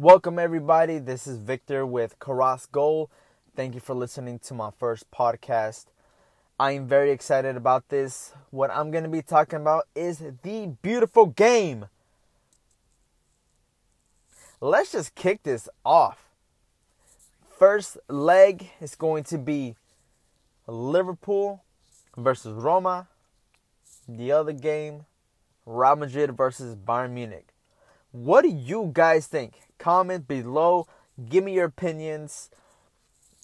Welcome, everybody. This is Victor with Carras Goal. Thank you for listening to my first podcast. I am very excited about this. What I'm going to be talking about is the beautiful game. Let's just kick this off. First leg is going to be Liverpool versus Roma. The other game, Real Madrid versus Bayern Munich. What do you guys think? Comment below. Give me your opinions.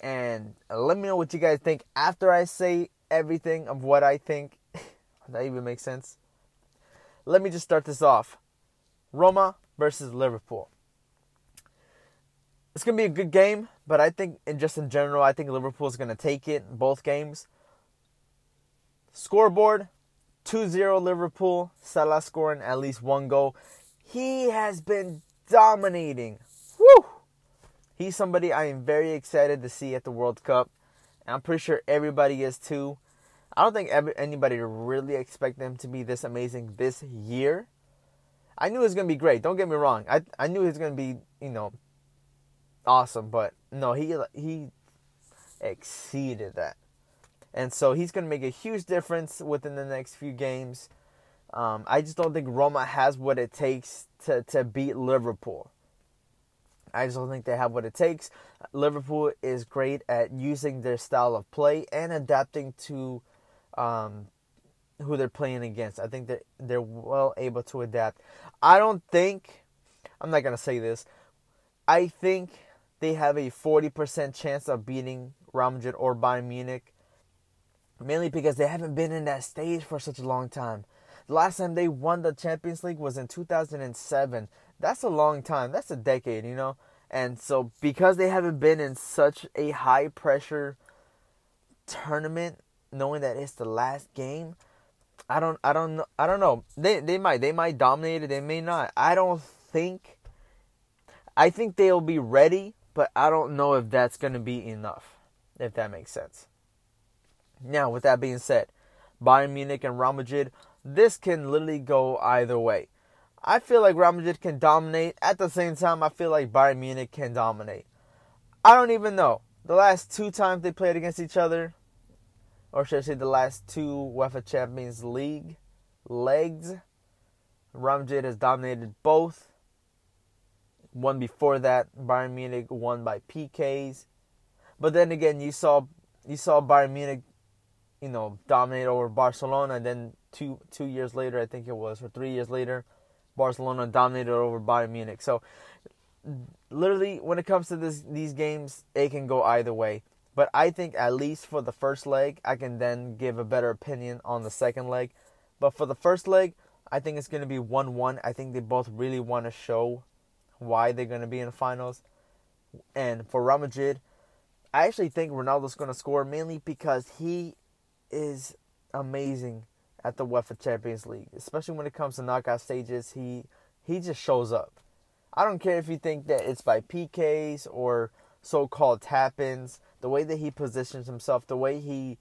And let me know what you guys think after I say everything of what I think. that even makes sense. Let me just start this off. Roma versus Liverpool. It's gonna be a good game, but I think, in just in general, I think Liverpool is gonna take it in both games. Scoreboard: 2-0 Liverpool. Salah scoring at least one goal. He has been dominating. Woo! He's somebody I am very excited to see at the World Cup. I'm pretty sure everybody is too. I don't think anybody really expect them to be this amazing this year. I knew it was gonna be great. Don't get me wrong. I I knew it was gonna be you know awesome, but no, he he exceeded that, and so he's gonna make a huge difference within the next few games. Um, I just don't think Roma has what it takes to to beat Liverpool. I just don't think they have what it takes. Liverpool is great at using their style of play and adapting to um, who they're playing against. I think that they're well able to adapt. I don't think I'm not gonna say this. I think they have a 40% chance of beating Real Madrid or Bayern Munich, mainly because they haven't been in that stage for such a long time. Last time they won the Champions League was in 2007. That's a long time. That's a decade, you know. And so because they haven't been in such a high pressure tournament, knowing that it's the last game, I don't I don't know I don't know. They they might they might dominate it, they may not. I don't think I think they'll be ready, but I don't know if that's going to be enough. If that makes sense. Now, with that being said, Bayern Munich and Real Madrid, this can literally go either way. I feel like Real Madrid can dominate. At the same time, I feel like Bayern Munich can dominate. I don't even know. The last two times they played against each other, or should I say the last two UEFA Champions League legs, Real Madrid has dominated both. One before that, Bayern Munich won by PKs. But then again, you saw you saw Bayern Munich, you know, dominate over Barcelona. And then two two years later, I think it was, or three years later, Barcelona dominated over Bayern Munich. So literally, when it comes to this these games, it can go either way. But I think at least for the first leg, I can then give a better opinion on the second leg. But for the first leg, I think it's going to be 1 1. I think they both really want to show why they're going to be in the finals. And for Real Madrid, I actually think Ronaldo's going to score mainly because he is amazing at the UEFA Champions League, especially when it comes to knockout stages. He he just shows up. I don't care if you think that it's by PKs or so-called tap-ins. The way that he positions himself, the way he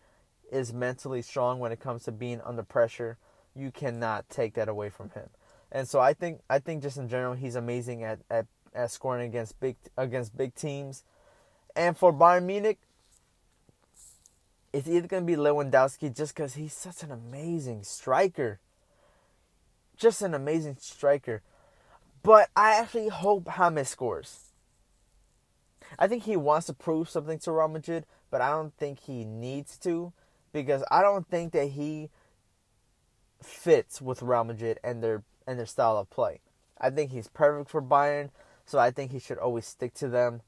is mentally strong when it comes to being under pressure, you cannot take that away from him. And so I think I think just in general he's amazing at, at, at scoring against big against big teams. And for Bayern Munich, it's either going to be Lewandowski just because he's such an amazing striker. Just an amazing striker. But I actually hope James scores. I think he wants to prove something to Real Madrid, but I don't think he needs to because I don't think that he fits with Real Madrid and their and their style of play. I think he's perfect for Bayern, so I think he should always stick to them.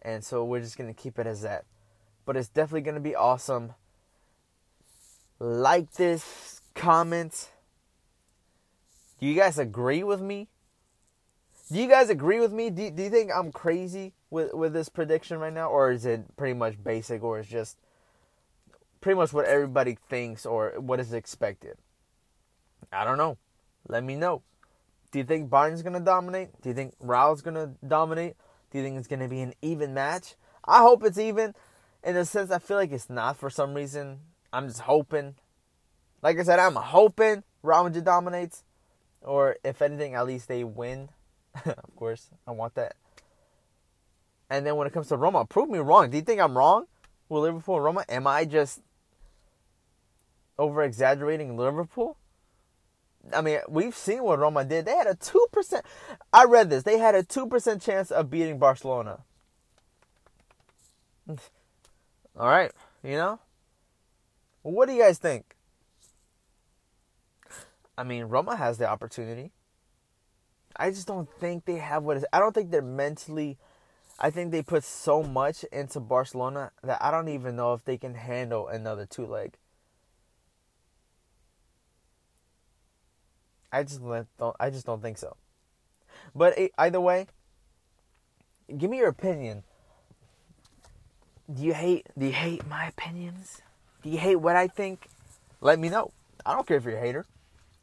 And so we're just going to keep it as that. But it's definitely going to be awesome. Like this, comment. Do you guys agree with me? Do you guys agree with me? Do, do you think I'm crazy with, with this prediction right now? Or is it pretty much basic or is just pretty much what everybody thinks or what is expected? I don't know. Let me know. Do you think Bayern's going to dominate? Do you think Real's going to dominate? Do you think it's going to be an even match? I hope it's even. In a sense, I feel like it's not for some reason. I'm just hoping. Like I said, I'm hoping Madrid dominates. Or if anything, at least they win. of course, I want that. And then when it comes to Roma, prove me wrong. Do you think I'm wrong with Liverpool and Roma? Am I just over exaggerating Liverpool? I mean, we've seen what Roma did. They had a 2%. I read this. They had a 2% chance of beating Barcelona. All right, you know? What do you guys think? I mean, Roma has the opportunity. I just don't think they have what is. I don't think they're mentally. I think they put so much into Barcelona that I don't even know if they can handle another two leg. I just don't. I just don't think so. But eh, either way, give me your opinion. Do you hate? Do you hate my opinions? Do you hate what I think? Let me know. I don't care if you're a hater.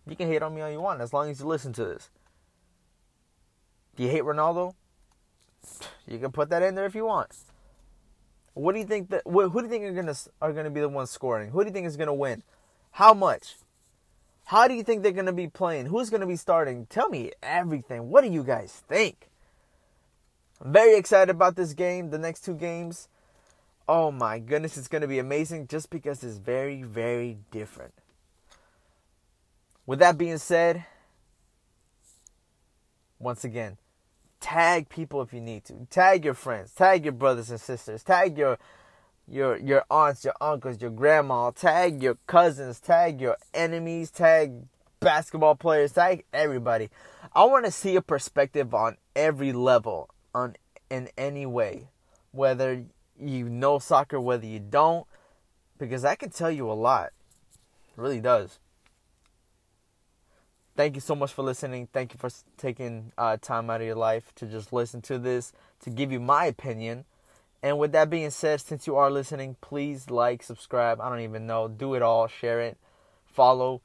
You can hate on me all you want as long as you listen to this. Do you hate Ronaldo? You can put that in there if you want. What do you think that? Who do you think are gonna are gonna be the ones scoring? Who do you think is gonna win? How much? How do you think they're gonna be playing? Who's gonna be starting? Tell me everything. What do you guys think? I'm very excited about this game. The next two games. Oh my goodness, it's gonna be amazing just because it's very, very different. With that being said, once again, tag people if you need to. Tag your friends, tag your brothers and sisters, tag your your your aunts, your uncles, your grandma, tag your cousins, tag your enemies, tag basketball players, tag everybody. I want to see a perspective on every level, on in any way, whether you know soccer, whether you don't, because I can tell you a lot. It really does thank you so much for listening. Thank you for taking uh, time out of your life to just listen to this, to give you my opinion. And with that being said, since you are listening, please like, subscribe. I don't even know. Do it all. Share it. Follow.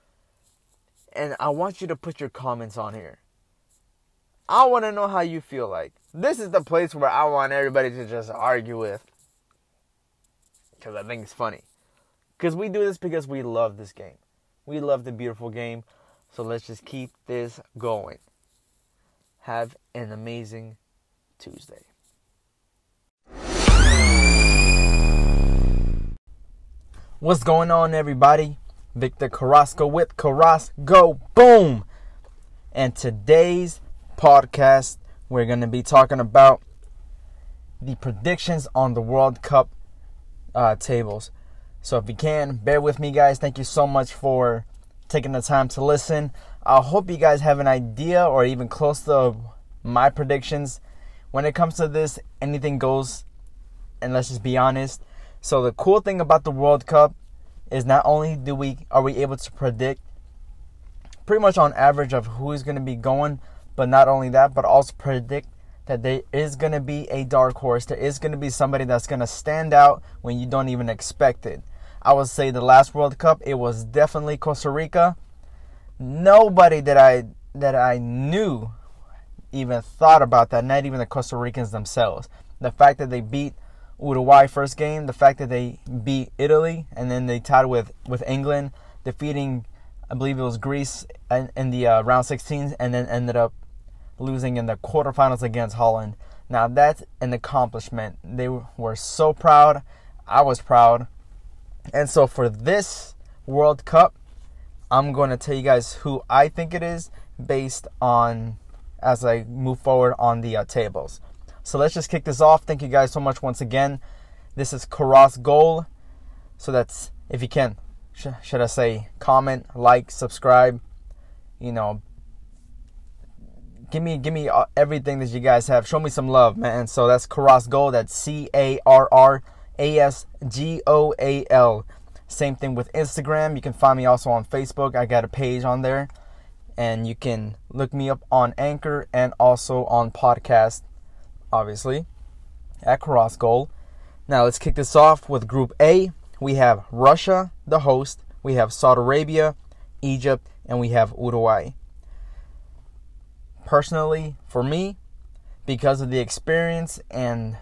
And I want you to put your comments on here. I want to know how you feel like. This is the place where I want everybody to just argue with. Because I think it's funny. Because we do this because we love this game. We love the beautiful game. So let's just keep this going. Have an amazing Tuesday. What's going on, everybody? Victor Carrasco with Carrasco Boom. And today's podcast, we're going to be talking about the predictions on the World Cup uh, tables. So if you can, bear with me, guys. Thank you so much for taking the time to listen. I hope you guys have an idea or even close to my predictions. When it comes to this, anything goes, and let's just be honest. So the cool thing about the World Cup is not only do we are we able to predict pretty much on average of who is going to be going, but not only that, but also predict that there is going to be a dark horse. There is going to be somebody that's going to stand out when you don't even expect it. I would say the last World Cup, it was definitely Costa Rica. Nobody that I that I knew even thought about that, not even the Costa Ricans themselves. The fact that they beat Uruguay first game, the fact that they beat Italy, and then they tied with, with England, defeating, I believe it was Greece in, in the uh, round 16, and then ended up losing in the quarterfinals against Holland. Now that's an accomplishment. They were so proud. I was proud. And so for this World Cup, I'm going to tell you guys who I think it is based on as I move forward on the uh, tables. So let's just kick this off. Thank you guys so much once again. This is Carras Goal. So that's if you can, sh- should I say, comment, like, subscribe. You know, give me give me uh, everything that you guys have. Show me some love, man. So that's Carras Goal. That's C A R R a S G O A L. Same thing with Instagram. You can find me also on Facebook. I got a page on there. And you can look me up on Anchor and also on podcast, obviously, at Goal. Now let's kick this off with Group A. We have Russia, the host. We have Saudi Arabia, Egypt, and we have Uruguay. Personally, for me, because of the experience and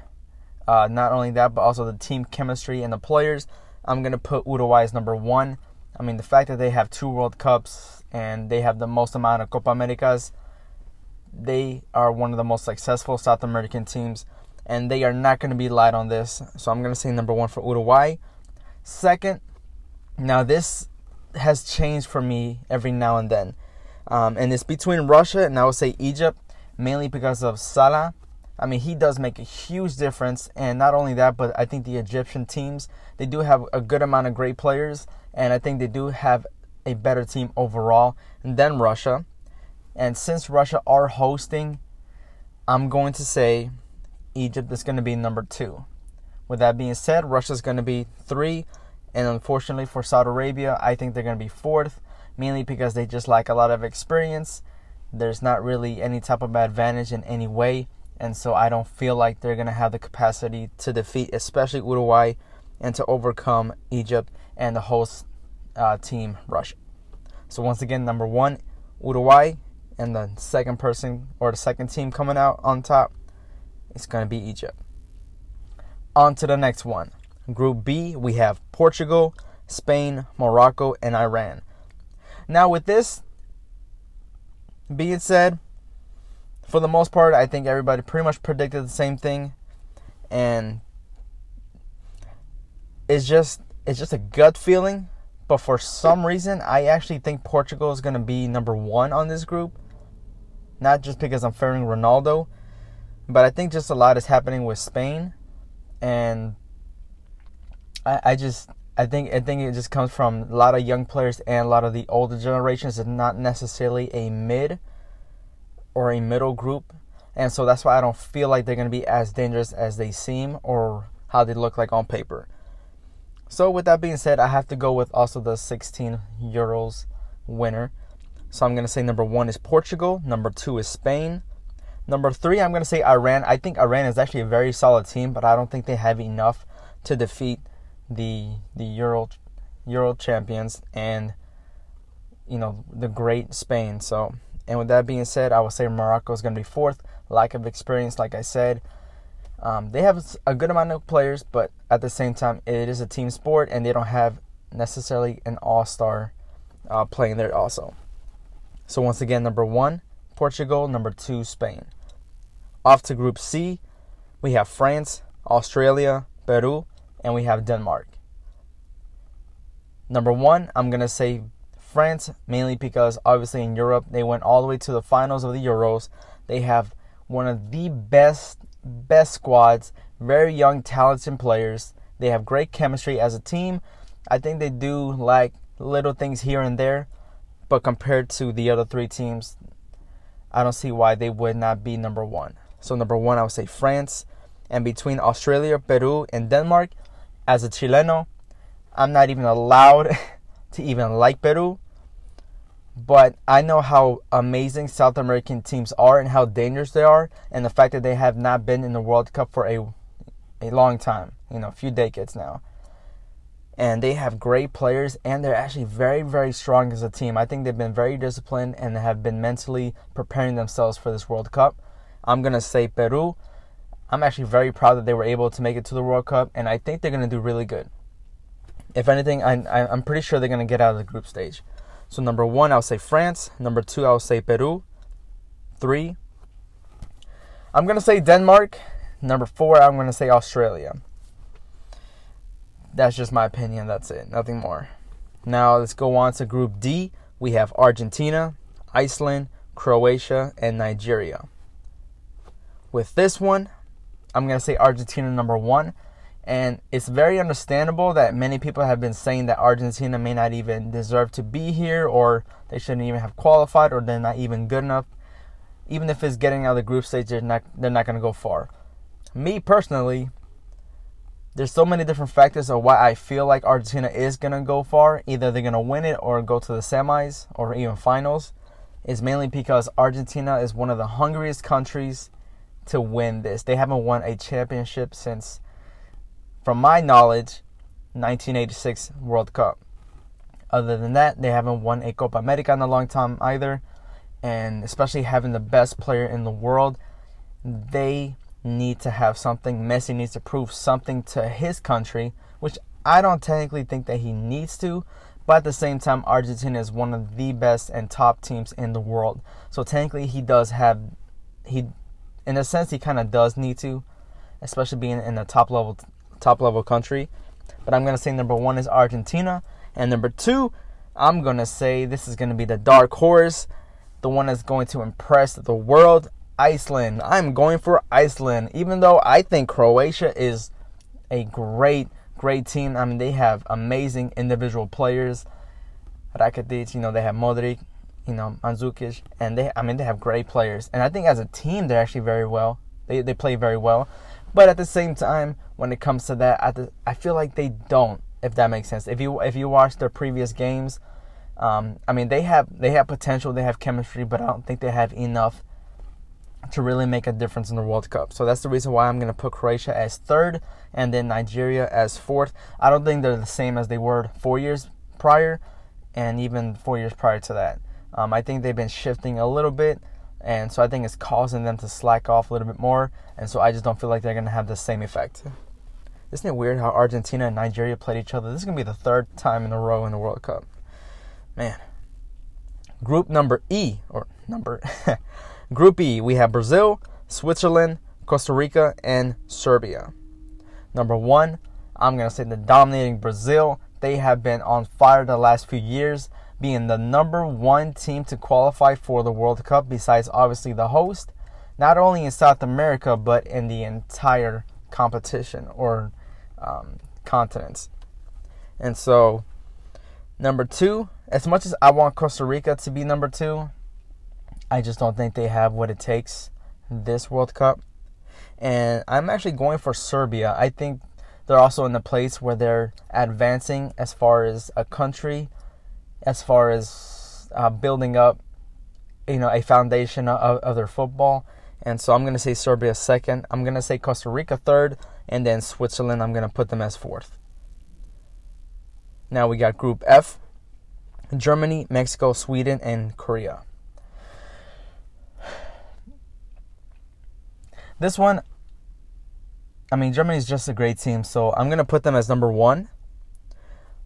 uh, not only that, but also the team chemistry and the players. I'm going to put Uruguay as number one. I mean, the fact that they have two World Cups and they have the most amount of Copa Americas, they are one of the most successful South American teams. and they are not going to be light on this. So I'm going to say number one for Uruguay. Second, now this has changed for me every now and then, um, and it's between Russia and I would say Egypt, mainly because of Salah. I mean, he does make a huge difference, and not only that, but I think the Egyptian teams they do have a good amount of great players, and I think they do have a better team overall than Russia. And since Russia are hosting, I'm going to say Egypt is going to be number two. With that being said, Russia is going to be three, and unfortunately for Saudi Arabia, I think they're going to be fourth, mainly because they just lack a lot of experience. There's not really any type of advantage in any way, and so I don't feel like they're going to have the capacity to defeat, especially Uruguay, and to overcome Egypt and the host uh, team, Russia. So once again, number one, Uruguay, and the second person or the second team coming out on top is going to be Egypt. On to the next one. Group B, we have Portugal, Spain, Morocco, and Iran. Now, with this being said, for the most part, I think everybody pretty much predicted the same thing, and it's just it's just a gut feeling. But for some reason, I actually think Portugal is going to be number one on this group. Not just because I'm fearing Ronaldo, but I think just a lot is happening with Spain, and I, I just I think I think it just comes from a lot of young players and a lot of the older generations. It's not necessarily a mid or a middle group, and so that's why I don't feel like they're going to be as dangerous as they seem or how they look like on paper. So with that being said, I have to go with also the 16 Euros winner. So I'm going to say number one is Portugal, number two is Spain, Number three, I'm going to say Iran. I think Iran is actually a very solid team, but I don't think they have enough to defeat the the Euro Euro champions and you know the great Spain. So, and with that being said, I would say Morocco is going to be fourth. Lack of experience, like I said. Um, they have a good amount of players, but at the same time, it is a team sport, and they don't have necessarily an all-star uh, playing there also. So once again, number one, Portugal. Number two, Spain. Off to Group C, we have France, Australia, Peru, and we have Denmark. Number one, I'm going to say France, mainly because obviously in Europe they went all the way to the finals of the Euros. They have one of the best, best squads, very young, talented players. They have great chemistry as a team. I think they do like little things here and there, but compared to the other three teams, I don't see why they would not be number one. So number one, I would say France. And between Australia, Peru, and Denmark, as a Chileno, I'm not even allowed to even like Peru. But I know how amazing South American teams are and how dangerous they are, and the fact that they have not been in the World Cup for a a long time, you know, a few decades now. And they have great players, and they're actually very, very strong as a team. I think they've been very disciplined and have been mentally preparing themselves for this World Cup. I'm going to say Peru. I'm actually very proud that they were able to make it to the World Cup, and I think they're going to do really good. If anything, I, I, am pretty sure they're going to get out of the group stage. So, number one, I'll say France. Number two, I'll say Peru. Three, I'm going to say Denmark. Number four, I'm going to say Australia. That's just my opinion. That's it. Nothing more. Now, let's go on to Group D. We have Argentina, Iceland, Croatia, and Nigeria. With this one, I'm going to say Argentina number one. And it's very understandable that many people have been saying that Argentina may not even deserve to be here, or they shouldn't even have qualified, or they're not even good enough. Even if it's getting out of the group stage, they're not they're not going to go far. Me personally, there's so many different factors of why I feel like Argentina is going to go far. Either they're going to win it or go to the semis or even finals. Is mainly because Argentina is one of the hungriest countries to win this. They haven't won a championship since, from my knowledge, 1986 World Cup. Other than that, they haven't won a Copa America in a long time either. And especially having the best player in the world, they need to have something. Messi needs to prove something to his country, which I don't technically think that he needs to. But at the same time, Argentina is one of the best and top teams in the world. So technically, he does have he in a sense, he kind of does need to. especially being in a top level top level country. But I'm gonna say number one is Argentina, and number two, I'm gonna say this is gonna be the dark horse, the one that's going to impress the world. Iceland. I'm going for Iceland, even though I think Croatia is a great, great team. I mean, they have amazing individual players. Rakitic, you know, they have Modric, you know, Mandzukic, and they, I mean, they have great players. And I think as a team, they're actually very well. They, they play very well. But at the same time, when it comes to that, I, I feel like they don't. If that makes sense. If you if you watch their previous games, um, I mean they have they have potential, they have chemistry, but I don't think they have enough to really make a difference in the World Cup. So that's the reason why I'm going to put Croatia as third and then Nigeria as fourth. I don't think they're the same as they were four years prior and even four years prior to that. Um, I think they've been shifting a little bit, and so I think it's causing them to slack off a little bit more, and so I just don't feel like they're going to have the same effect. Isn't it weird how Argentina and Nigeria played each other? This is going to be the third time in a row in the World Cup. Man. Group number E, or number. Group E, we have Brazil, Switzerland, Costa Rica, and Serbia. Number one, I'm going to say the dominating Brazil. They have been on fire the last few years, being the number one team to qualify for the World Cup, besides obviously the host, not only in South America, but in the entire competition or um, continents. And so, number two, as much as I want Costa Rica to be number two, I just don't think they have what it takes this World Cup. And I'm actually going for Serbia. I think they're also in the place where they're advancing as far as a country, as far as uh, building up, you know, a foundation of, of their football. And so I'm going to say Serbia second. I'm going to say Costa Rica third, and then Switzerland. I'm going to put them as fourth. Now we got Group F: Germany, Mexico, Sweden, and Korea. This one, I mean, Germany is just a great team, so I'm gonna put them as number one.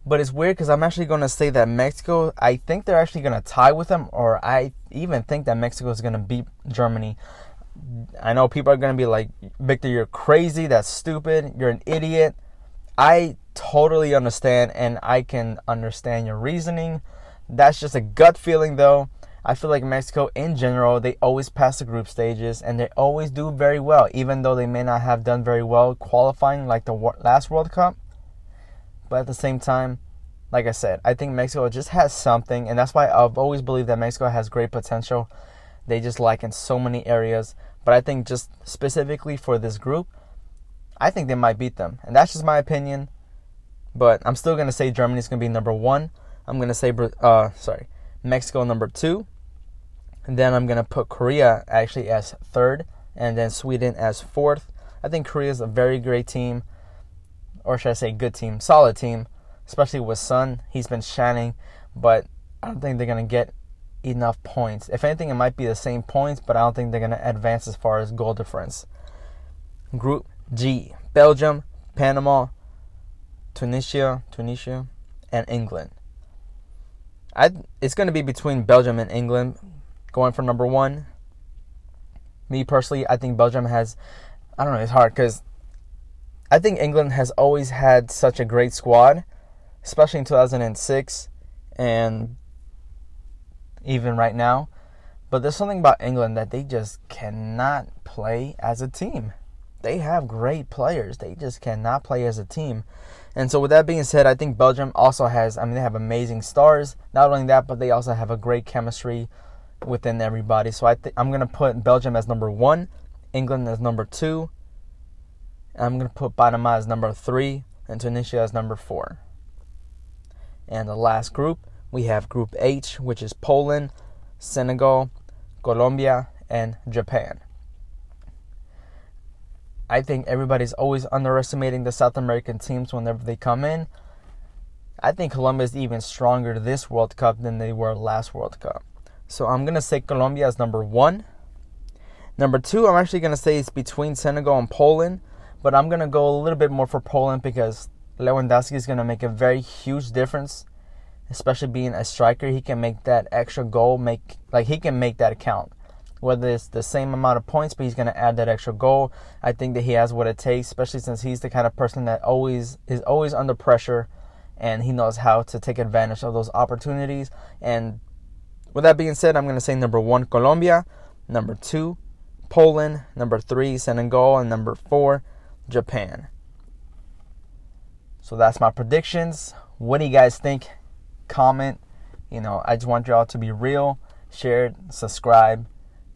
But it's weird because I'm actually gonna say that Mexico. I think they're actually gonna tie with them, or I even think that Mexico is gonna beat Germany. I know people are gonna be like, Victor, you're crazy. That's stupid. You're an idiot. I totally understand, and I can understand your reasoning. That's just a gut feeling, though. I feel like Mexico in general, they always pass the group stages and they always do very well, even though they may not have done very well qualifying like the last World Cup. But at the same time, like I said, I think Mexico just has something, and that's why I've always believed that Mexico has great potential. They just lack in so many areas. But I think just specifically for this group, I think they might beat them. And that's just my opinion. But I'm still going to say Germany's going to be number one. I'm going to say, uh, sorry, Mexico number two. And then I'm going to put Korea actually as third and then Sweden as fourth. I think Korea is a very great team, or should I say, good team, solid team, especially with Son. He's been shining, but I don't think they're going to get enough points. If anything, it might be the same points, but I don't think they're going to advance as far as goal difference. Group G Belgium, Panama, Tunisia, Tunisia, and England. I, it's going to be between Belgium and England going for number one. Me personally, I think Belgium has. I don't know. It's hard because I think England has always had such a great squad, especially in 2006 and even right now. But there's something about England that they just cannot play as a team. They have great players. They just cannot play as a team. And so, with that being said, I think Belgium also has, I mean, they have amazing stars. Not only that, but they also have a great chemistry within everybody. So I th- I'm gonna put Belgium as number one, England as number two. I'm gonna put Panama as number three, and Tunisia as number four. And the last group we have Group H, which is Poland, Senegal, Colombia, and Japan. I think everybody's always underestimating the South American teams whenever they come in. I think Colombia is even stronger this World Cup than they were last World Cup. So I'm going to say Colombia as number one. Number two, I'm actually going to say it's between Senegal and Poland, but I'm going to go a little bit more for Poland because Lewandowski is going to make a very huge difference, especially being a striker. He can make that extra goal, make like he can make that count. whether it's the same amount of points, but he's going to add that extra goal. I think that he has what it takes, especially since he's the kind of person that always is always under pressure and he knows how to take advantage of those opportunities. And with that being said, I'm going to say number one, Colombia, number two, Poland, number three, Senegal, and number four, Japan. So that's my predictions. What do you guys think? Comment. You know, I just want y'all to be real. Share, it, subscribe.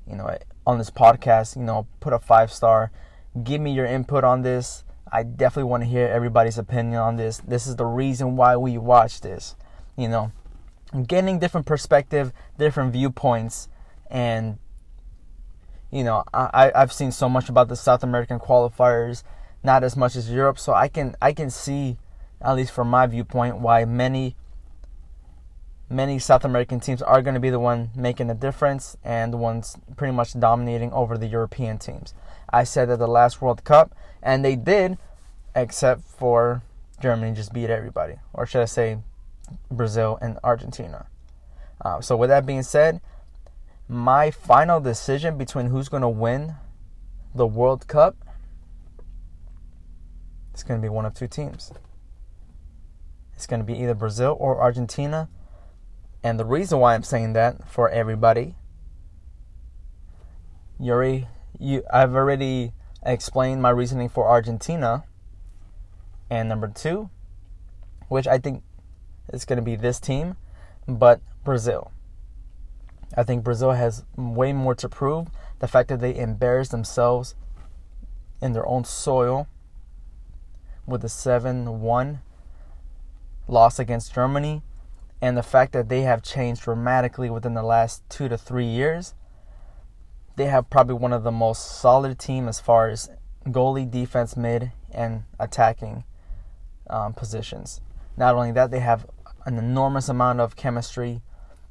You know, on this podcast. You know, put a five star. Give me your input on this. I definitely want to hear everybody's opinion on this. This is the reason why we watch this. You know, getting different perspective, different viewpoints, and you know, I I've seen so much about the South American qualifiers, not as much as Europe, so I can I can see, at least from my viewpoint, why many many South American teams are going to be the one making a difference and the ones pretty much dominating over the European teams. I said that the last World Cup, and they did, except for Germany just beat everybody, or should I say, Brazil and Argentina. Uh, so with that being said, my final decision between who's going to win the World Cup is going to be one of two teams. It's going to be either Brazil or Argentina. And the reason why I'm saying that for everybody, Yuri, you, I've already explained my reasoning for Argentina. And number two, which I think is going to be this team, but Brazil. I think Brazil has way more to prove. The fact that they embarrassed themselves in their own soil with a 7 1 loss against Germany, and the fact that they have changed dramatically within the last two to three years. They have probably one of the most solid team as far as goalie, defense, mid, and attacking um, positions. Not only that, they have an enormous amount of chemistry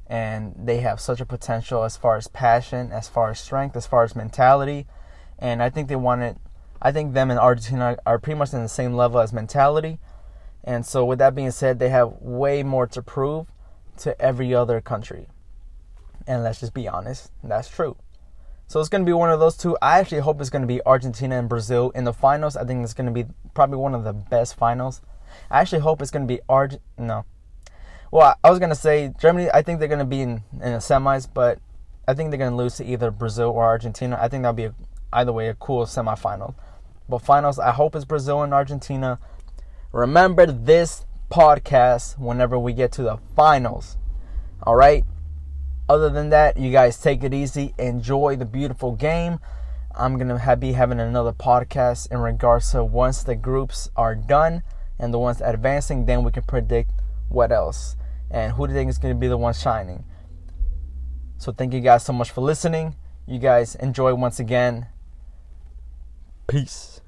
and they have such a potential as far as passion, as far as strength, as far as mentality. And I think they want it. I think them and Argentina are pretty much in the same level as mentality. And so, with that being said, they have way more to prove to every other country. And let's just be honest, that's true. So it's going to be one of those two. I actually hope it's going to be Argentina and Brazil in the finals. I think it's going to be probably one of the best finals. I actually hope it's going to be Arg. No, well, I was gonna say Germany. I think they're gonna be in in the semis, but I think they're gonna lose to either Brazil or Argentina. I think that'll be a, either way a cool semifinal. But finals, I hope it's Brazil and Argentina. Remember this podcast whenever we get to the finals. All right. Other than that, you guys take it easy. Enjoy the beautiful game. I'm gonna have, be having another podcast in regards to once the groups are done and the ones advancing, then we can predict what else and who do you think is going to be the one shining. So thank you guys so much for listening. You guys enjoy once again. Peace.